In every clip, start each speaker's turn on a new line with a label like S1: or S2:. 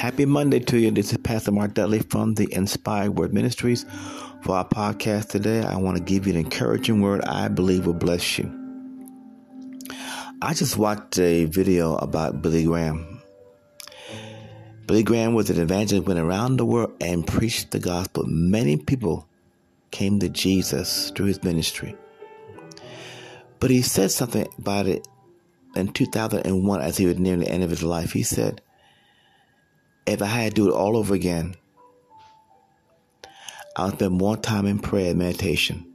S1: Happy Monday to you. This is Pastor Mark Dudley from the Inspired Word Ministries. For our podcast today, I want to give you an encouraging word I believe will bless you. I just watched a video about Billy Graham. Billy Graham was an evangelist, went around the world and preached the gospel. Many people came to Jesus through his ministry. But he said something about it in 2001 as he was nearing the end of his life. He said, if I had to do it all over again, I would spend more time in prayer and meditation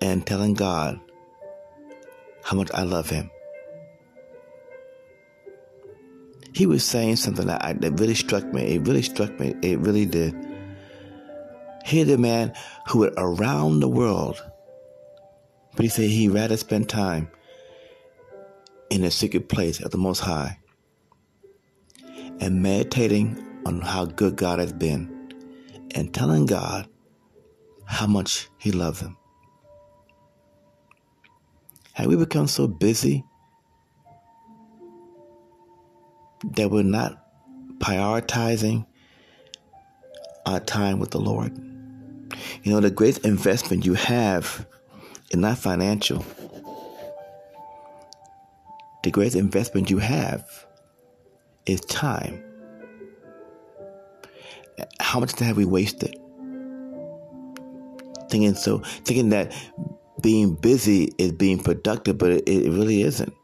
S1: and telling God how much I love Him. He was saying something that, I, that really struck me. It really struck me. It really did. Here's a man who went around the world, but he said he'd rather spend time in a secret place of the Most High and meditating on how good God has been and telling God how much He loves Him. Have we become so busy that we're not prioritizing our time with the Lord? You know, the greatest investment you have is not financial. The greatest investment you have is time. How much time have we wasted? Thinking so, thinking that being busy is being productive, but it, it really isn't.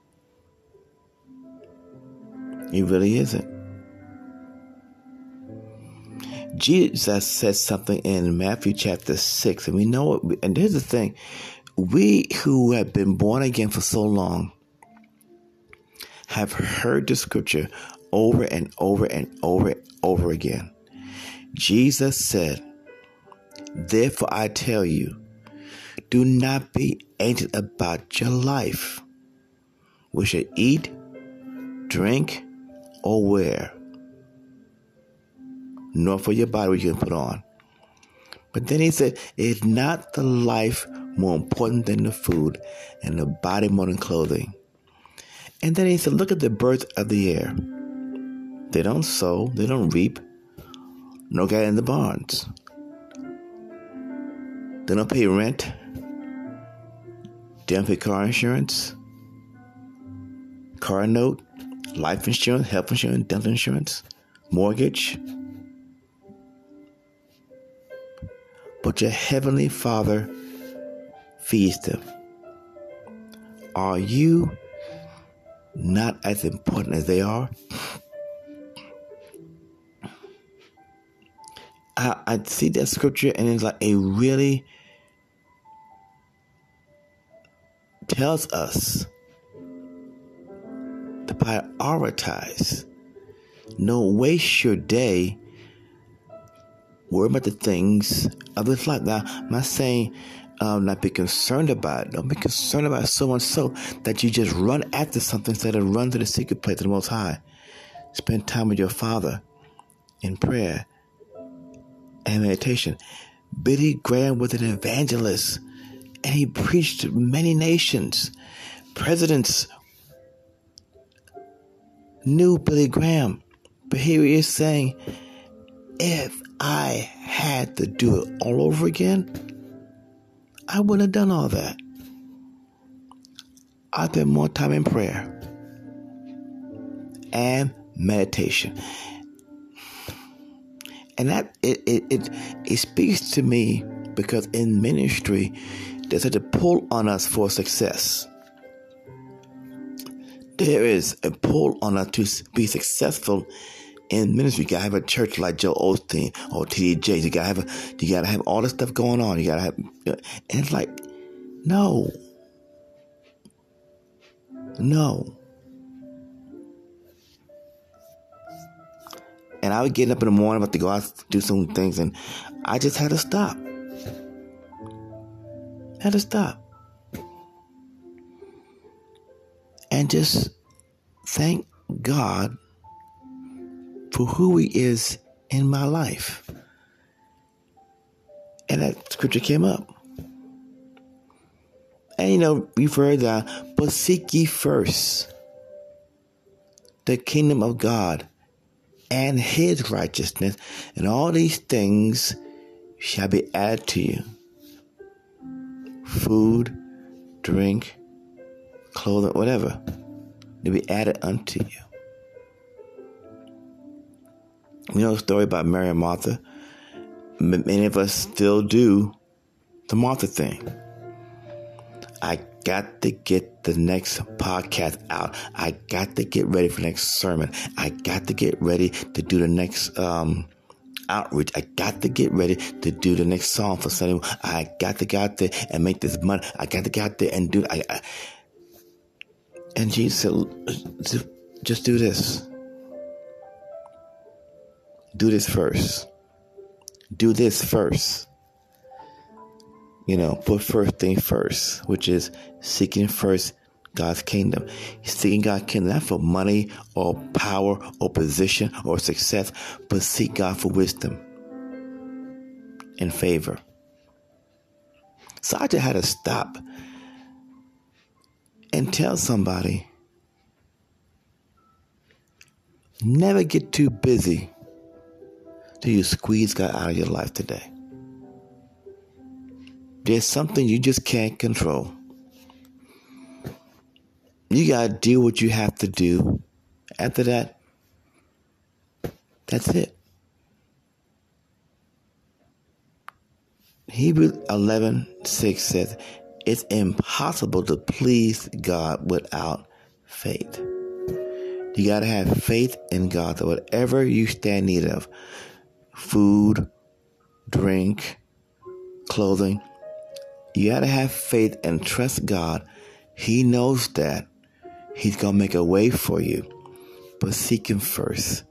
S1: It really isn't. Jesus says something in Matthew chapter 6, and we know it. And here's the thing we who have been born again for so long have heard the scripture over and over and over and over again. Jesus said, Therefore I tell you, do not be anxious about your life, We should eat, drink, or wear, nor for your body what you can put on. But then he said, Is not the life more important than the food, and the body more than clothing? And then he said, Look at the birds of the air. They don't sow, they don't reap, no guy in the barns. They don't pay rent. They don't pay car insurance, car note, life insurance, health insurance, dental insurance, mortgage. But your heavenly Father feeds them. Are you not as important as they are? I, I see that scripture and it's like it really tells us to prioritize. No, waste your day worry about the things of this life. Now, I'm not saying um, not be concerned about it. Don't be concerned about so and so that you just run after something instead of run to the secret place of the Most High. Spend time with your Father in prayer and meditation. Billy Graham was an evangelist and he preached to many nations. Presidents knew Billy Graham, but here he is saying, if I had to do it all over again, I wouldn't have done all that. I'd spend more time in prayer and meditation and that it, it it it speaks to me because in ministry there's such a pull on us for success there is a pull on us to be successful in ministry. You gotta have a church like Joel Osteen or T.D. You gotta have a, you gotta have all this stuff going on. You gotta have, and it's like, no, no. And I would get up in the morning about to go out do some things, and I just had to stop. Had to stop. And just thank God for who He is in my life. And that scripture came up. And you know, we've heard that, but seek ye first the kingdom of God and his righteousness, and all these things shall be added to you food, drink, clothing, whatever, to be added unto you. You know the story about Mary and Martha? Many of us still do the Martha thing. I got to get the next podcast out. I got to get ready for the next sermon. I got to get ready to do the next um, outreach. I got to get ready to do the next song for Sunday. I got to get out there and make this money. I got to get out there and do. I, I and Jesus said, "Just do this. Do this first. Do this first." You know, put first thing first, which is seeking first God's kingdom. Seeking God's kingdom not for money or power or position or success, but seek God for wisdom and favor. So I just had to stop and tell somebody never get too busy till you squeeze God out of your life today. There's something you just can't control. You got to do what you have to do. After that, that's it. Hebrews 11 6 says, It's impossible to please God without faith. You got to have faith in God that whatever you stand in need of food, drink, clothing you got to have faith and trust God. He knows that. He's going to make a way for you. But seek Him first.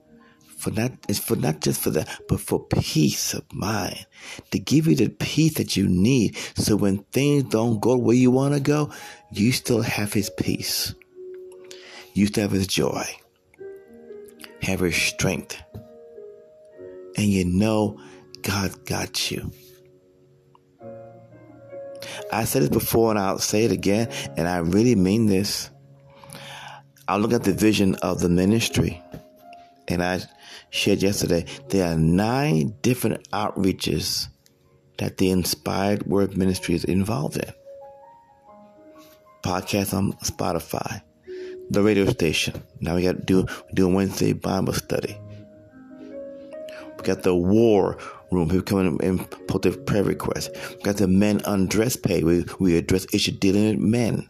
S1: For not, it's for not just for that, but for peace of mind. To give you the peace that you need. So when things don't go where you want to go, you still have His peace. You still have His joy. Have His strength. And you know God got you. I said it before and I'll say it again, and I really mean this. I look at the vision of the ministry, and I shared yesterday there are nine different outreaches that the Inspired Word Ministry is involved in. Podcast on Spotify, the radio station. Now we got to do do a Wednesday Bible study. Got the war room. People come in and put their prayer requests. We got the men undress page. We, we address issues dealing with men.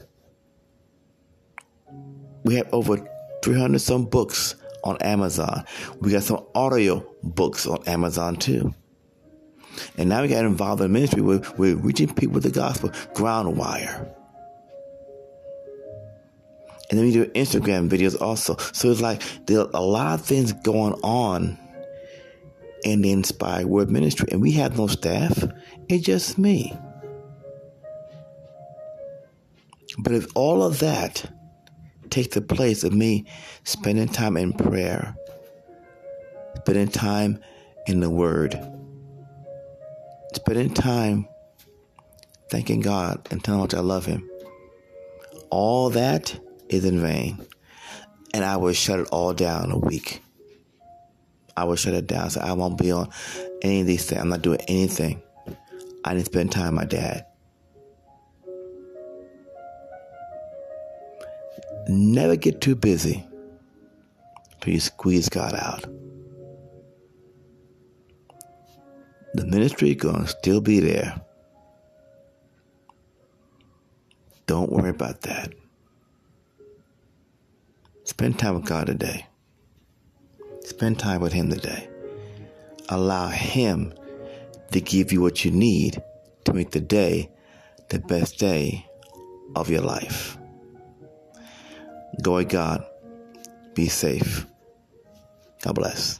S1: We have over 300 some books on Amazon. We got some audio books on Amazon too. And now we got involved in ministry. We're, we're reaching people with the gospel. Groundwire. And then we do Instagram videos also. So it's like there are a lot of things going on in the Inspired Word Ministry. And we have no staff, it's just me. But if all of that takes the place of me spending time in prayer, spending time in the Word, spending time thanking God and telling how much I love Him, all that is in vain. And I will shut it all down a week. I will shut it down. So I won't be on any of these things. I'm not doing anything. I didn't spend time with my dad. Never get too busy till you squeeze God out. The ministry to still be there. Don't worry about that. Spend time with God today. Spend time with Him today. Allow Him to give you what you need to make the day the best day of your life. Go God. Be safe. God bless.